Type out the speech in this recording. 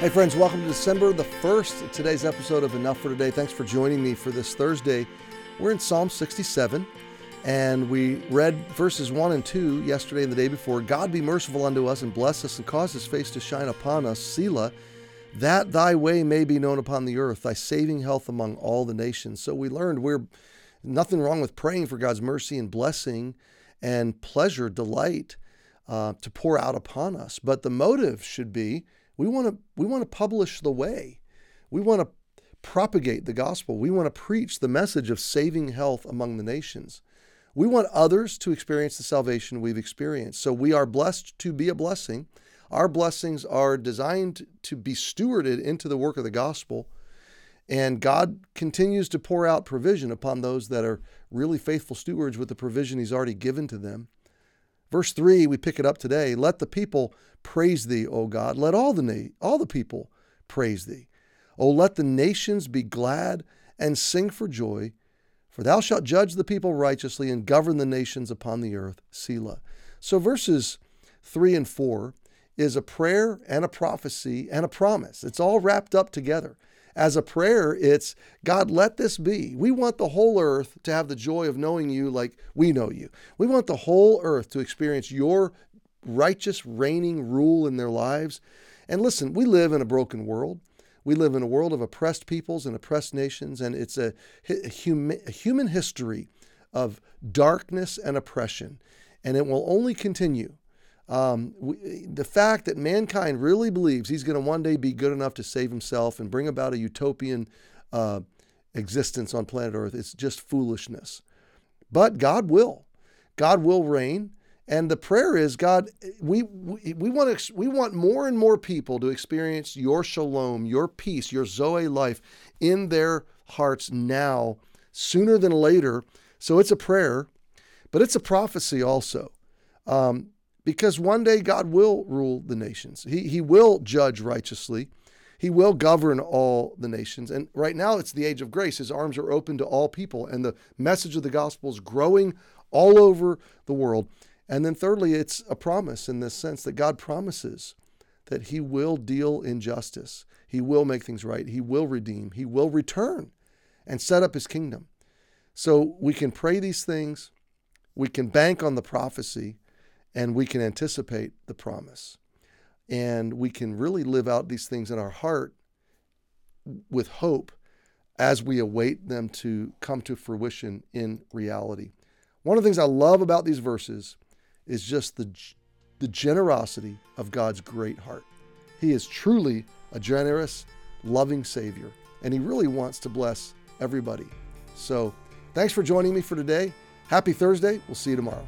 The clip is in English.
Hey, friends, welcome to December the 1st, today's episode of Enough for Today. Thanks for joining me for this Thursday. We're in Psalm 67, and we read verses 1 and 2 yesterday and the day before. God be merciful unto us and bless us and cause his face to shine upon us, Selah, that thy way may be known upon the earth, thy saving health among all the nations. So we learned we're nothing wrong with praying for God's mercy and blessing and pleasure, delight uh, to pour out upon us. But the motive should be we want to we want to publish the way. We want to propagate the gospel. We want to preach the message of saving health among the nations. We want others to experience the salvation we've experienced. So we are blessed to be a blessing. Our blessings are designed to be stewarded into the work of the gospel. And God continues to pour out provision upon those that are really faithful stewards with the provision He's already given to them. Verse 3, we pick it up today. Let the people praise thee, O God. Let all the, all the people praise thee. O let the nations be glad and sing for joy, for thou shalt judge the people righteously and govern the nations upon the earth. Selah. So verses 3 and 4 is a prayer and a prophecy and a promise. It's all wrapped up together. As a prayer, it's God, let this be. We want the whole earth to have the joy of knowing you like we know you. We want the whole earth to experience your righteous reigning rule in their lives. And listen, we live in a broken world. We live in a world of oppressed peoples and oppressed nations, and it's a, a, human, a human history of darkness and oppression, and it will only continue. Um, we, the fact that mankind really believes he's going to one day be good enough to save himself and bring about a utopian uh, existence on planet Earth is just foolishness. But God will. God will reign. And the prayer is, God, we, we, we, want to, we want more and more people to experience your shalom, your peace, your Zoe life in their hearts now, sooner than later. So it's a prayer, but it's a prophecy also. Um, because one day God will rule the nations. He, he will judge righteously. He will govern all the nations. And right now it's the age of grace. His arms are open to all people, and the message of the gospel is growing all over the world. And then, thirdly, it's a promise in this sense that God promises that He will deal in justice. He will make things right. He will redeem. He will return and set up His kingdom. So we can pray these things, we can bank on the prophecy, and we can anticipate the promise. And we can really live out these things in our heart with hope as we await them to come to fruition in reality. One of the things I love about these verses is just the, the generosity of God's great heart. He is truly a generous, loving Savior, and He really wants to bless everybody. So, thanks for joining me for today. Happy Thursday. We'll see you tomorrow.